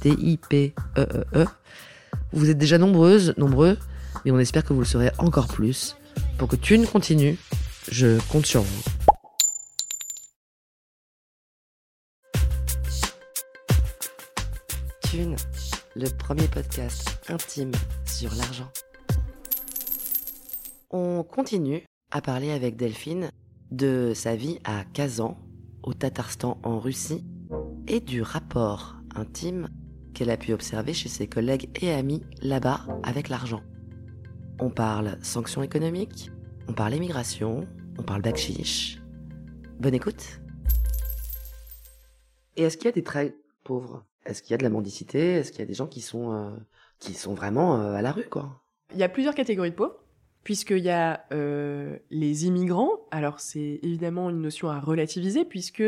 T-I-P-E-E-E. Vous êtes déjà nombreuses, nombreux, mais on espère que vous le serez encore plus. Pour que Thune continue, je compte sur vous. Thune, le premier podcast intime sur l'argent. On continue à parler avec Delphine de sa vie à Kazan, au Tatarstan en Russie, et du rapport intime qu'elle a pu observer chez ses collègues et amis là-bas avec l'argent. On parle sanctions économiques, on parle émigration, on parle bakshish. Bonne écoute. Et est-ce qu'il y a des très pauvres? Est-ce qu'il y a de la mendicité? Est-ce qu'il y a des gens qui sont, euh, qui sont vraiment euh, à la rue, quoi? Il y a plusieurs catégories de pauvres, puisqu'il y a euh, les immigrants. Alors, c'est évidemment une notion à relativiser, puisque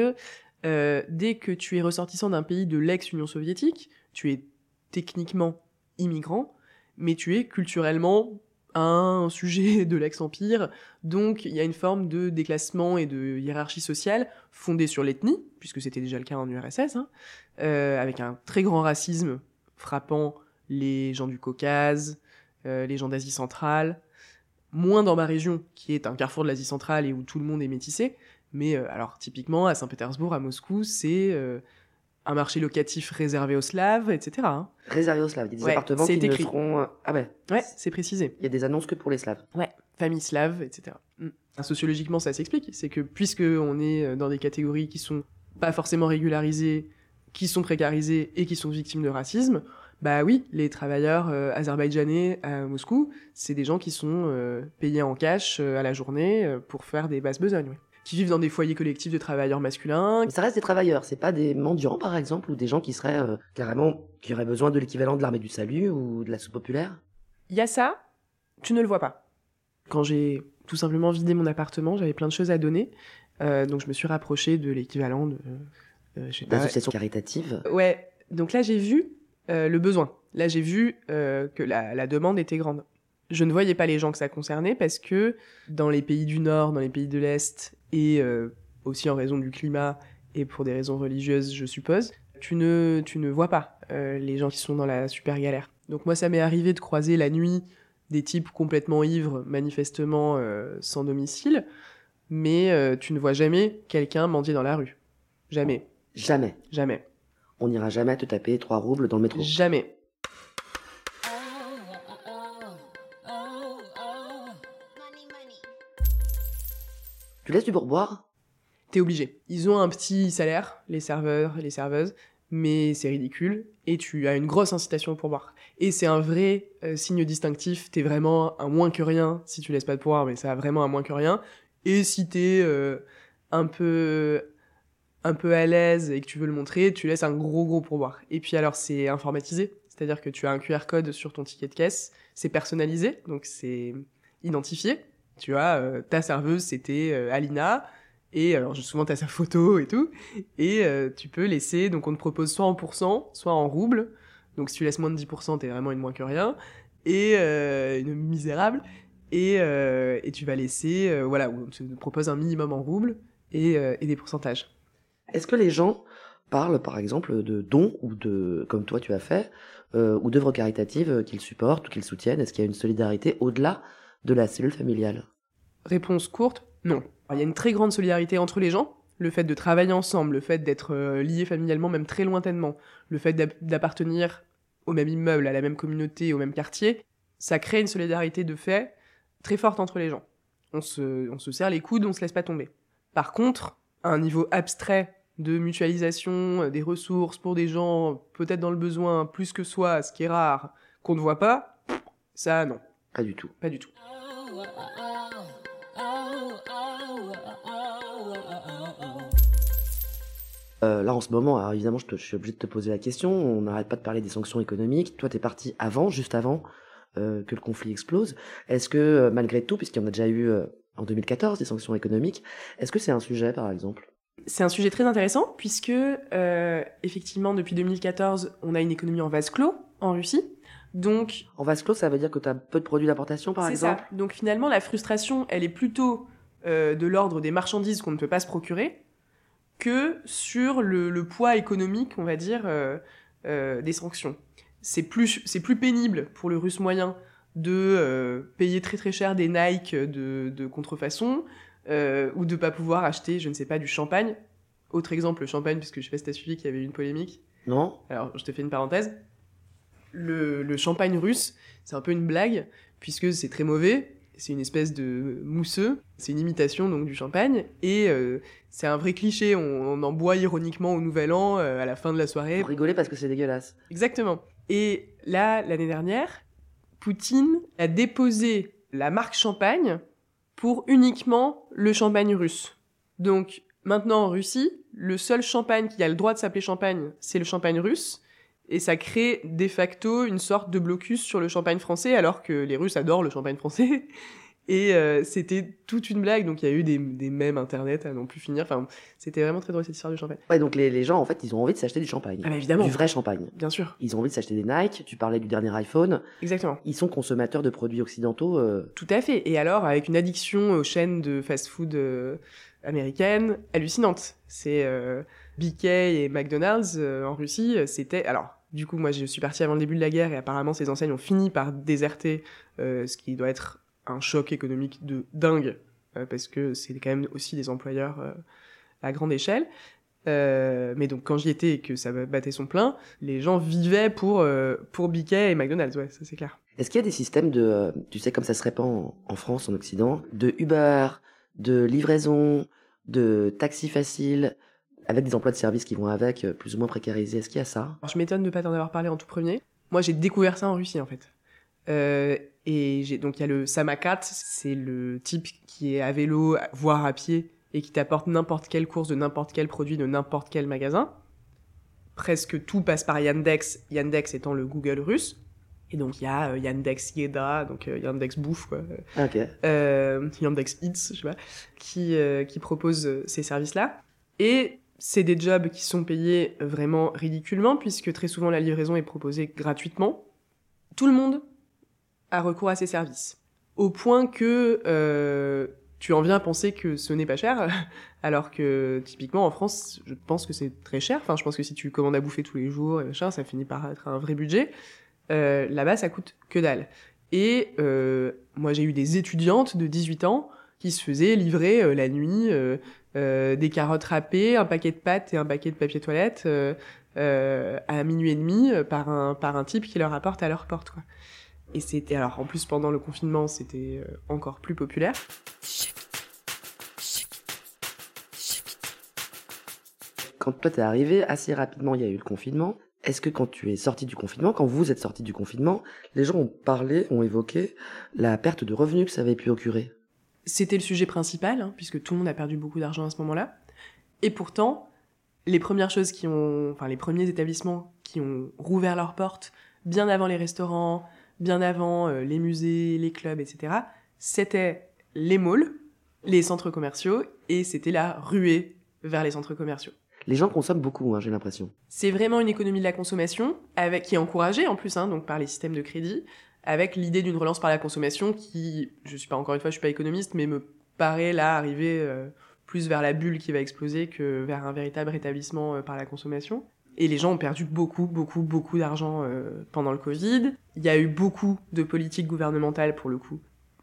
euh, dès que tu es ressortissant d'un pays de l'ex-Union soviétique, tu es techniquement immigrant, mais tu es culturellement un sujet de l'ex-empire. Donc, il y a une forme de déclassement et de hiérarchie sociale fondée sur l'ethnie, puisque c'était déjà le cas en URSS, hein, euh, avec un très grand racisme frappant les gens du Caucase, euh, les gens d'Asie centrale, moins dans ma région, qui est un carrefour de l'Asie centrale et où tout le monde est métissé. Mais euh, alors, typiquement, à Saint-Pétersbourg, à Moscou, c'est un marché locatif réservé aux Slaves, etc. hein. Réservé aux Slaves. Il y a des Ouais, appartements qui ne seront... euh, Ah ouais, Ouais, c'est précisé. il y a des annonces que pour les Slaves. Ouais, famille slave, etc. Mm. Sociologiquement, ça s'explique. C'est que puisque on est euh, dans des catégories qui sont pas forcément régularisées, qui sont précarisées et qui sont victimes de racisme, bah oui, les travailleurs euh, azerbaïdjanais à Moscou, c'est des gens qui sont euh, payés en cash euh, à la journée pour faire des basses besognes, ouais. Qui vivent dans des foyers collectifs de travailleurs masculins. Mais ça reste des travailleurs, c'est pas des mendiants par exemple, ou des gens qui seraient euh, carrément, qui auraient besoin de l'équivalent de l'armée du salut ou de la soupe populaire? Il y a ça, tu ne le vois pas. Quand j'ai tout simplement vidé mon appartement, j'avais plein de choses à donner, euh, donc je me suis rapproché de l'équivalent de, euh, D'associations caritatives? Ouais, donc là j'ai vu euh, le besoin. Là j'ai vu que la, la demande était grande. Je ne voyais pas les gens que ça concernait parce que dans les pays du Nord, dans les pays de l'Est, et euh, aussi en raison du climat et pour des raisons religieuses, je suppose, tu ne, tu ne vois pas euh, les gens qui sont dans la super galère. Donc moi ça m'est arrivé de croiser la nuit des types complètement ivres, manifestement euh, sans domicile, mais tu ne vois jamais quelqu'un mendier dans la rue. Jamais, Jamais. jamais. On n'ira jamais te taper trois roubles dans le métro. Jamais. Tu laisses du pourboire T'es obligé. Ils ont un petit salaire, les serveurs les serveuses, mais c'est ridicule et tu as une grosse incitation pour boire. Et c'est un vrai euh, signe distinctif. T'es vraiment un moins que rien si tu laisses pas de pourboire, mais ça a vraiment un moins que rien. Et si t'es euh, un peu un peu à l'aise et que tu veux le montrer, tu laisses un gros gros pourboire. Et puis alors c'est informatisé, c'est-à-dire que tu as un QR code sur ton ticket de caisse, c'est personnalisé, donc c'est identifié. Tu vois, euh, ta serveuse c'était euh, Alina, et alors souvent t'as sa photo et tout, et euh, tu peux laisser, donc on te propose soit en pourcent, soit en rouble, donc si tu laisses moins de 10%, t'es vraiment une moins que rien, et euh, une misérable, et, euh, et tu vas laisser, euh, voilà, on te propose un minimum en rouble et, euh, et des pourcentages. Est-ce que les gens parlent par exemple de dons ou de, comme toi tu as fait, euh, ou d'œuvres caritatives qu'ils supportent ou qu'ils soutiennent? Est-ce qu'il y a une solidarité au-delà de la cellule familiale Réponse courte, non. Il y a une très grande solidarité entre les gens, le fait de travailler ensemble, le fait d'être euh, liés familialement, même très lointainement, le fait d'appartenir au même immeuble, à la même communauté, au même quartier, ça crée une solidarité de fait très forte entre les gens. On se, on se serre les coudes, on se laisse pas tomber. Par contre, à un niveau abstrait de mutualisation euh, des ressources pour des gens peut-être dans le besoin plus que soi, ce qui est rare, qu'on ne voit pas, ça non. Pas du tout. Pas du tout. Euh, là, en ce moment, évidemment, je, suis obligé de te poser la question. On n'arrête pas de parler des sanctions économiques. Toi, tu es parti avant, juste avant euh, que le conflit explose. Est-ce que, euh, malgré tout, puisqu'il y en a déjà eu en 2014 des sanctions économiques, est-ce que c'est un sujet, par exemple? C'est un sujet très intéressant puisque effectivement depuis 2014 on a une économie en vase clos en Russie. Donc en vase clos ça veut dire que tu as peu de produits d'importation par exemple. C'est ça. Donc finalement la frustration elle est plutôt de l'ordre des marchandises qu'on ne peut pas se procurer que sur le, poids économique, on va dire, euh, euh, des sanctions. C'est plus, c'est plus pénible pour le russe moyen de euh, payer très très cher des Nike de, contrefaçon ou de pas pouvoir acheter, je ne sais pas, du champagne. Autre exemple, le champagne, puisque je sais pas si t'as suivi qu'il y avait eu une polémique. Non. Alors, je te fais une parenthèse. Le, le champagne russe, c'est un peu une blague, puisque c'est très mauvais, c'est une espèce de mousseux, c'est une imitation donc du champagne, et euh, c'est un vrai cliché, on, en boit ironiquement au Nouvel An, euh, à la fin de la soirée. Pour rigoler parce que c'est dégueulasse. Exactement. Et là, l'année dernière, Poutine a déposé la marque champagne pour uniquement le champagne russe. Donc maintenant en Russie, le seul champagne qui a le droit de s'appeler champagne, c'est le champagne russe, et ça crée de facto une sorte de blocus sur le champagne français, alors que les Russes adorent le champagne français. Et euh, c'était toute une blague, donc il y a eu des, des mèmes internet à non plus finir. Enfin, c'était vraiment très drôle cette histoire du champagne. Ouais, donc les, les gens, en fait, ils ont envie de s'acheter du champagne. Ah bah évidemment. Du vrai champagne. Bien sûr. Ils ont envie de s'acheter des Nike, tu parlais du dernier iPhone. Exactement. Ils sont consommateurs de produits occidentaux. Euh... Tout à fait. Et alors, avec une addiction aux chaînes de fast-food euh, américaines hallucinante. C'est BK et McDonald's en Russie, c'était... Alors, du coup, moi, je suis parti avant le début de la guerre et apparemment, ces enseignes ont fini par déserter, euh, ce qui doit être un choc économique de dingue, euh, parce que c'est quand même aussi des employeurs euh, à grande échelle. mais donc, quand j'y étais et que ça battait son plein, les gens vivaient pour, pour Biquet et McDonald's, ouais, ça c'est clair. Est-ce qu'il y a des systèmes de, tu sais, comme ça se répand en, France, en Occident, de Uber, de livraison, de taxi facile, avec des emplois de service qui vont avec, euh, plus ou moins précarisés. Est-ce qu'il y a ça? Je m'étonne de ne pas t'en avoir parlé en tout premier. Moi, j'ai découvert ça en Russie, en fait. Euh, et j'ai donc il y a le Samakat, c'est le type qui est à vélo, voire à pied, et qui t'apporte n'importe quelle course de n'importe quel produit de n'importe quel magasin. Presque tout passe par Yandex, Yandex étant le Google russe. Et donc il y a euh, Yandex Yeda, donc Yandex Bouffe, quoi. Ok. Yandex Eats, je sais pas, qui, qui propose ces services-là. Et c'est des jobs qui sont payés vraiment ridiculement, puisque très souvent la livraison est proposée gratuitement. Tout le monde a recours à ces services. Au point que euh, tu en viens à penser que ce n'est pas cher, alors que typiquement en France, je pense que c'est très cher. Enfin, je pense que si tu commandes à bouffer tous les jours, et machin, ça finit par être un vrai budget. Euh, là-bas, ça coûte que dalle. Et euh, moi, j'ai eu des étudiantes de 18 ans qui se faisaient livrer la nuit euh, des carottes râpées, un paquet de pâtes et un paquet de papier toilette euh, euh, à minuit et demi par un par un type qui leur apporte à leur porte quoi. Et c'était alors en plus pendant le confinement c'était encore plus populaire. Quand toi t'es arrivé assez rapidement, il y a eu le confinement. Est-ce que quand tu es sorti du confinement, quand vous êtes sorti du confinement, les gens ont parlé, ont évoqué la perte de revenus que ça avait pu occurer c'était le sujet principal, hein, puisque tout le monde a perdu beaucoup d'argent à ce moment-là. Et pourtant, les premières choses qui ont, enfin les premiers établissements qui ont rouvert leurs portes bien avant les restaurants, bien avant euh, les musées, les clubs, etc., c'était les malls, les centres commerciaux, et c'était la ruée vers les centres commerciaux. Les gens consomment beaucoup, hein, j'ai l'impression. C'est vraiment une économie de la consommation, avec, qui est encouragée en plus, hein, donc par les systèmes de crédit, avec l'idée d'une relance par la consommation qui, je suis pas encore une fois, je suis pas économiste, mais me paraît là arriver euh, plus vers la bulle qui va exploser que vers un véritable rétablissement euh, par la consommation. Et les gens ont perdu beaucoup, beaucoup, beaucoup d'argent euh, pendant le Covid. Il y a eu beaucoup de politiques gouvernementales, pour le coup,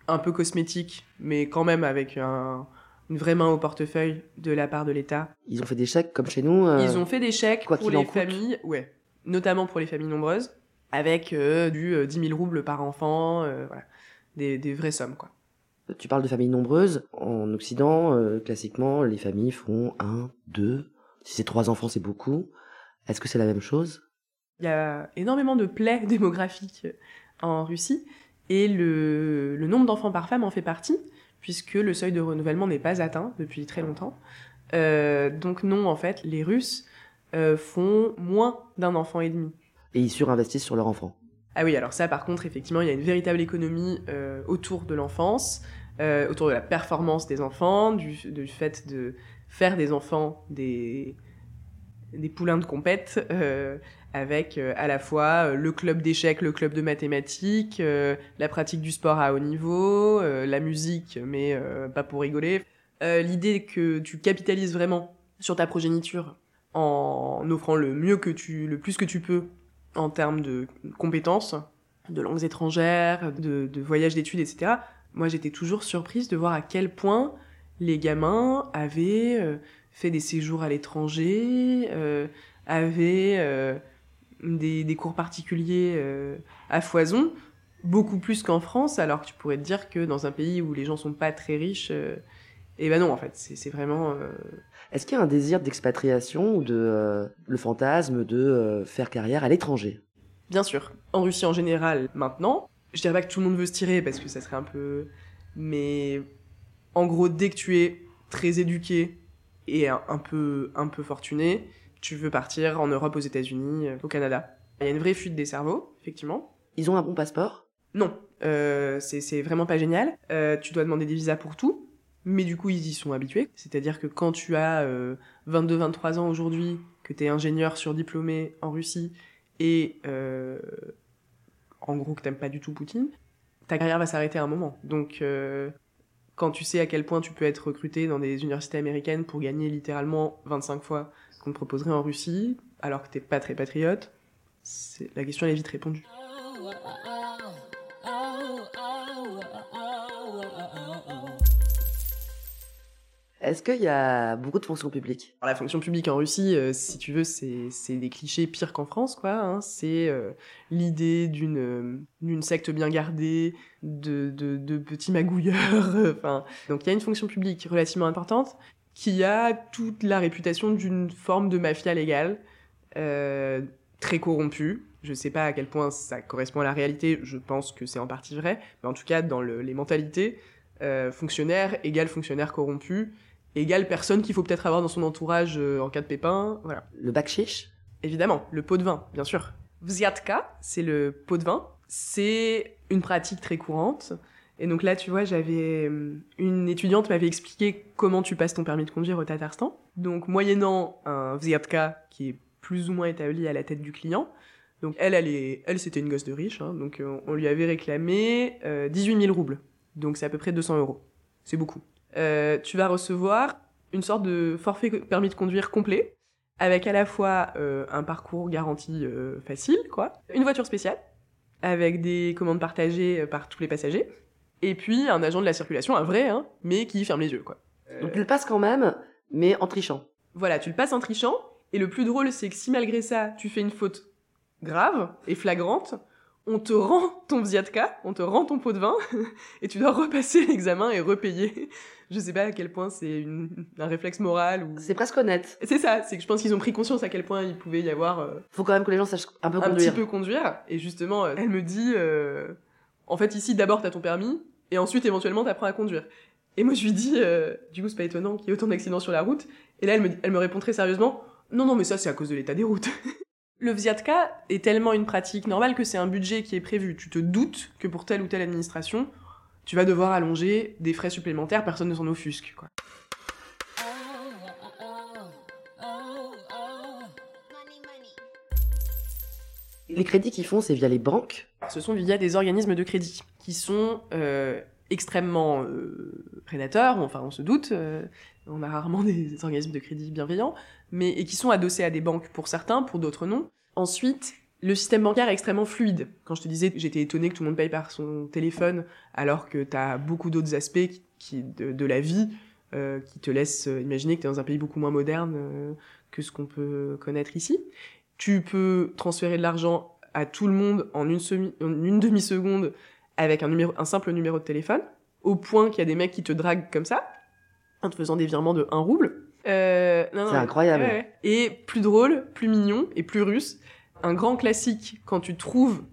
un peu cosmétique, mais quand même avec un, une vraie main au portefeuille de la part de l'État. Ils ont fait des chèques comme chez nous. euh, Ils ont fait des chèques quoi pour les familles, ouais, notamment pour les familles nombreuses, avec euh, du euh, 10 000 roubles par enfant, euh, voilà, des, des vraies sommes, quoi. Tu parles de familles nombreuses. En Occident, euh, classiquement, les familles font un, deux. Si c'est trois enfants, c'est beaucoup. Est-ce que c'est la même chose? Il y a énormément de plaies démographiques en Russie, et le, le nombre d'enfants par femme en fait partie, puisque le seuil de renouvellement n'est pas atteint depuis très longtemps. Donc non, en fait, les Russes font moins d'un enfant et demi. Et ils surinvestissent sur leur enfant. Ah oui, alors ça, par contre, effectivement, il y a une véritable économie euh, autour de l'enfance, euh, autour de la performance des enfants, du, fait de faire des enfants des, poulains de compète, euh, avec à la fois le club d'échecs, le club de mathématiques, la pratique du sport à haut niveau, la musique, mais pas pour rigoler. L'idée que tu capitalises vraiment sur ta progéniture en offrant le mieux que tu, le plus que tu peux en termes de compétences, de langues étrangères, de, voyages d'études, etc. Moi, j'étais toujours surprise de voir à quel point les gamins avaient euh, fait des séjours à l'étranger, euh, avaient euh, des, cours particuliers à foison, beaucoup plus qu'en France, alors que tu pourrais te dire que dans un pays où les gens sont pas très riches, et ben non, en fait, c'est vraiment... Est-ce qu'il y a un désir d'expatriation ou de euh, le fantasme de euh, faire carrière à l'étranger? Bien sûr. En Russie en général, maintenant, je dirais pas que tout le monde veut se tirer parce que ça serait un peu. Mais en gros, dès que tu es très éduqué et un, peu, un peu fortuné, tu veux partir en Europe, aux États-Unis, euh, au Canada. Il y a une vraie fuite des cerveaux, effectivement. Ils ont un bon passeport? Non, euh, c'est c'est vraiment pas génial. Euh, tu dois demander des visas pour tout, mais du coup, ils y sont habitués. C'est-à-dire que quand tu as 22-23 ans aujourd'hui, que tu es ingénieur surdiplômé en Russie, et euh, en gros que t'aimes pas du tout Poutine, ta carrière va s'arrêter à un moment. Donc, euh, quand tu sais à quel point tu peux être recruté dans des universités américaines pour gagner littéralement 25 fois ce qu'on te proposerait en Russie, alors que t'es pas très patriote, la question elle est vite répondue. Est-ce qu'il y a beaucoup de fonctions publiques? La fonction publique en Russie, euh, si tu veux, c'est des clichés pires qu'en France, quoi. hein. C'est euh, l'idée d'une euh, d'une secte bien gardée, de, petits magouilleurs. Enfin, donc il y a une fonction publique relativement importante qui a toute la réputation d'une forme de mafia légale, très corrompue. Je sais pas à quel point ça correspond à la réalité. Je pense que c'est en partie vrai, mais en tout cas dans le- les mentalités, fonctionnaire égale fonctionnaire corrompu égale personne qu'il faut peut-être avoir dans son entourage euh, en cas de pépin, voilà. Le bac chiche Évidemment, le pot de vin, bien sûr. Vziatka, c'est le pot de vin. C'est une pratique très courante. Et donc là, tu vois, j'avais euh, une étudiante m'avait expliqué comment tu passes ton permis de conduire au Tatarstan. Donc moyennant un Vziatka qui est plus ou moins établi à la tête du client. Donc elle, elle, est, elle c'était une gosse de riche, hein, donc euh, on lui avait réclamé euh, 18 000 roubles. Donc c'est à peu près 200 euros. C'est beaucoup. Euh, tu vas recevoir une sorte de forfait permis de conduire complet avec à la fois euh, un parcours garanti euh, facile, quoi, une voiture spéciale, avec des commandes partagées euh, par tous les passagers, et puis un agent de la circulation, un vrai, hein, mais qui ferme les yeux, quoi. Donc tu le passes quand même, mais en trichant. Voilà, tu le passes en trichant, et le plus drôle, c'est que si malgré ça, tu fais une faute grave et flagrante, on te rend ton Vziatka, on te rend ton pot de vin, et tu dois repasser l'examen et repayer. Je sais pas à quel point c'est une- un réflexe moral ou... C'est presque honnête. C'est ça, c'est que je pense qu'ils ont pris conscience à quel point il pouvait y avoir euh, Faut quand même que les gens sachent un peu un conduire. petit peu conduire. Et justement, euh, elle me dit, euh, en fait, ici, d'abord, t'as ton permis, et ensuite, éventuellement, t'apprends à conduire. Et moi, je lui dis, euh, du coup, c'est pas étonnant qu'il y ait autant d'accidents sur la route. Et là, elle me, elle me répond très sérieusement, non, non, mais ça, c'est à cause de l'état des routes. Le Vziatka est tellement une pratique normale que c'est un budget qui est prévu. Tu te doutes que pour telle ou telle administration, tu vas devoir allonger des frais supplémentaires, personne ne s'en offusque, quoi. Les crédits qu'ils font, c'est via les banques? Ce sont via des organismes de crédit qui sont euh, extrêmement euh, prédateurs, enfin on se doute, euh, on a rarement des organismes de crédit bienveillants, mais et qui sont adossés à des banques pour certains, pour d'autres non. Ensuite, Le système bancaire est extrêmement fluide. Quand je te disais j'étais étonnée que tout le monde paye par son téléphone, alors que tu as beaucoup d'autres aspects qui, de, la vie euh, qui te laissent imaginer que tu es dans un pays beaucoup moins moderne euh, que ce qu'on peut connaître ici. Tu peux transférer de l'argent à tout le monde en une, une demi-seconde avec un, numéro, un simple numéro de téléphone, au point qu'il y a des mecs qui te draguent comme ça, en te faisant des virements de 1 rouble. Euh, c'est incroyable. Et plus drôle, plus mignon et plus russe, un grand classique quand tu trouves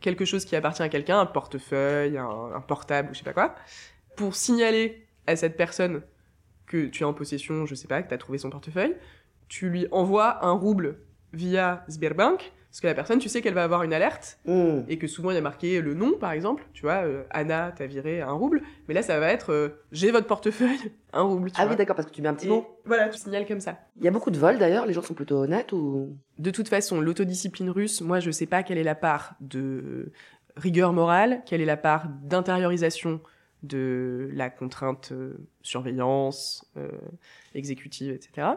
quelque chose qui appartient à quelqu'un, un portefeuille, un, portable ou je sais pas quoi, pour signaler à cette personne que tu es en possession, je sais pas, que tu as trouvé son portefeuille, tu lui envoies un rouble via Sberbank parce que la personne, tu sais qu'elle va avoir une alerte hmm. et que souvent il y a marqué le nom, par exemple. Tu vois, euh, Anna, t'as viré un rouble. Mais là, ça va être euh, j'ai votre portefeuille, un rouble. ah oui, d'accord, parce que tu mets un petit mot. Voilà, tu signales comme ça. Il y a beaucoup de vols d'ailleurs. Les gens sont plutôt honnêtes ou? De toute façon, l'autodiscipline russe, moi, je sais pas quelle est la part de rigueur morale, quelle est la part d'intériorisation de la contrainte euh, surveillance exécutive, etc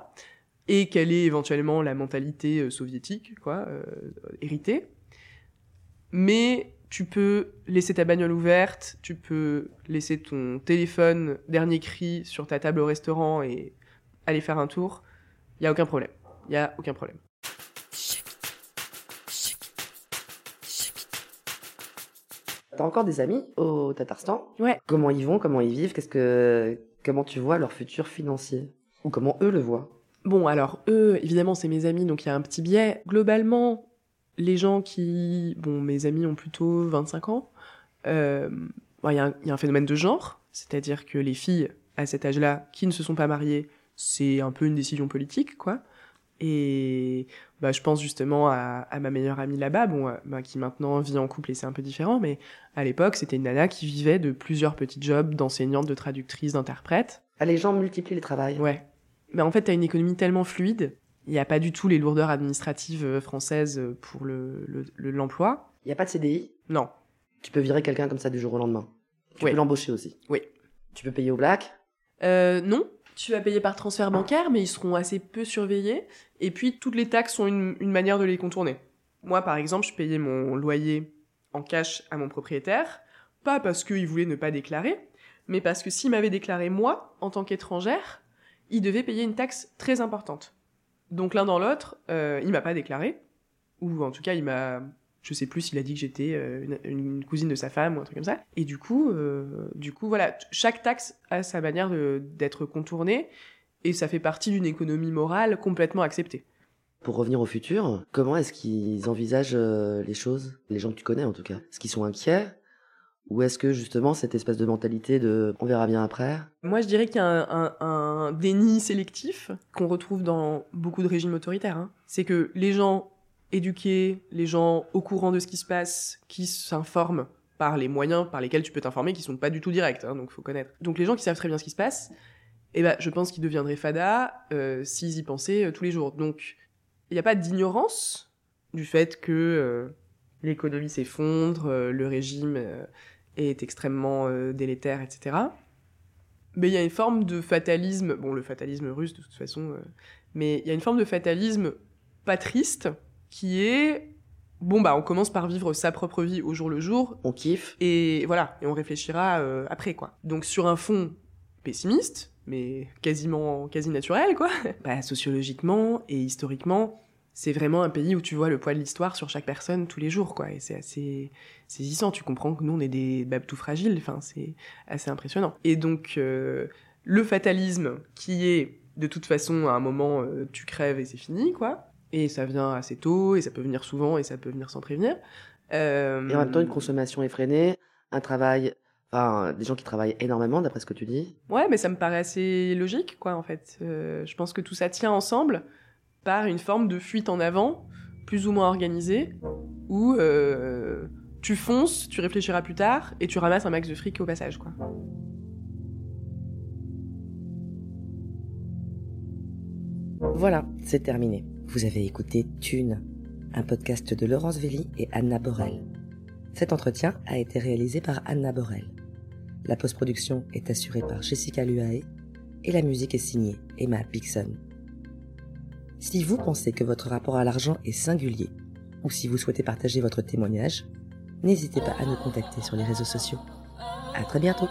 et quelle est éventuellement la mentalité euh, soviétique, quoi, euh, héritée. Mais tu peux laisser ta bagnole ouverte, tu peux laisser ton téléphone dernier cri sur ta table au restaurant et aller faire un tour. Il y a aucun problème. Il y a aucun problème. T'as encore des amis au Tatarstan? Ouais. Comment ils vont? Comment ils vivent? Qu'est-ce que comment tu vois leur futur financier? Ou comment eux le voient? Bon, alors eux, évidemment, c'est mes amis, donc il y a un petit biais. Globalement, les gens qui... Bon, mes amis ont plutôt 25 ans. Euh, il y, a un phénomène de genre, c'est-à-dire que les filles à cet âge-là qui ne se sont pas mariées, c'est un peu une décision politique, quoi. Et bah, je pense justement à, ma meilleure amie là-bas, bon, euh, bah, qui maintenant vit en couple et c'est un peu différent, mais à l'époque, c'était une nana qui vivait de plusieurs petits jobs d'enseignante, de traductrice, d'interprète. Ah, les gens multiplient les travails. Ouais. Mais en fait, tu as une économie tellement fluide, il n'y a pas du tout les lourdeurs administratives euh, françaises euh, pour l'emploi. Le, il n'y a pas de CDI Non. Tu peux virer quelqu'un comme ça du jour au lendemain. Tu peux l'embaucher aussi. Oui. Tu peux payer au black? Euh, Non. Tu vas payer par transfert bancaire, mais ils seront assez peu surveillés. Et puis, toutes les taxes sont une, une manière de les contourner. Moi, par exemple, je payais mon loyer en cash à mon propriétaire, pas parce qu'il voulait ne pas déclarer, mais parce que s'il m'avait déclaré moi, en tant qu'étrangère, il devait payer une taxe très importante. Donc l'un dans l'autre, euh, il m'a pas déclaré, ou en tout cas il m'a, je sais plus s'il a dit que j'étais euh, une, cousine de sa femme ou un truc comme ça. Et du coup, euh, du coup voilà, chaque taxe a sa manière d'être contournée, et ça fait partie d'une économie morale complètement acceptée. Pour revenir au futur, comment est-ce qu'ils envisagent les choses, les gens que tu connais en tout cas? Est-ce qu'ils sont inquiets? Ou est-ce que justement cette espèce de mentalité de on verra bien après Moi je dirais qu'il y a un, déni sélectif qu'on retrouve dans beaucoup de régimes autoritaires. Hein. C'est que les gens éduqués, les gens au courant de ce qui se passe, qui s'informent par les moyens par lesquels tu peux t'informer, qui sont pas du tout directs, hein, donc faut connaître. Donc les gens qui savent très bien ce qui se passe, eh ben, je pense qu'ils deviendraient fada euh, s'ils y pensaient euh, tous les jours. Donc il n'y a pas d'ignorance du fait que euh, l'économie s'effondre, le régime est extrêmement euh, délétère, etc. Mais il y a une forme de fatalisme, bon, le fatalisme russe de toute façon, euh, mais il y a une forme de fatalisme pas triste qui est bon bah on commence par vivre sa propre vie au jour le jour. On kiffe. Et voilà, et on réfléchira euh, après quoi. Donc sur un fond pessimiste, mais quasiment quasi naturel quoi. bah sociologiquement et historiquement, c'est vraiment un pays où tu vois le poids de l'histoire sur chaque personne tous les jours, quoi. Et c'est assez saisissant. Tu comprends que nous, on est des babes tout fragiles. Enfin, c'est assez impressionnant. Et donc, euh, le fatalisme qui est, de toute façon, à un moment, euh, tu crèves et c'est fini, quoi. Et ça vient assez tôt, et ça peut venir souvent, et ça peut venir sans prévenir. Euh, et en même temps, une consommation effrénée, un travail Enfin, des gens qui travaillent énormément, d'après ce que tu dis. Ouais, mais ça me paraît assez logique, quoi, en fait. je pense que tout ça tient ensemble par une forme de fuite en avant, plus ou moins organisée, où euh, tu fonces, tu réfléchiras plus tard, et tu ramasses un max de fric au passage. Voilà, c'est terminé. Vous avez écouté Thune, un podcast de Laurence Velli et Anna Borel. Cet entretien a été réalisé par Anna Borel. La post-production est assurée par Jessica Luae et la musique est signée Emma Pixon. Si vous pensez que votre rapport à l'argent est singulier, ou si vous souhaitez partager votre témoignage, n'hésitez pas à nous contacter sur les réseaux sociaux. À très bientôt!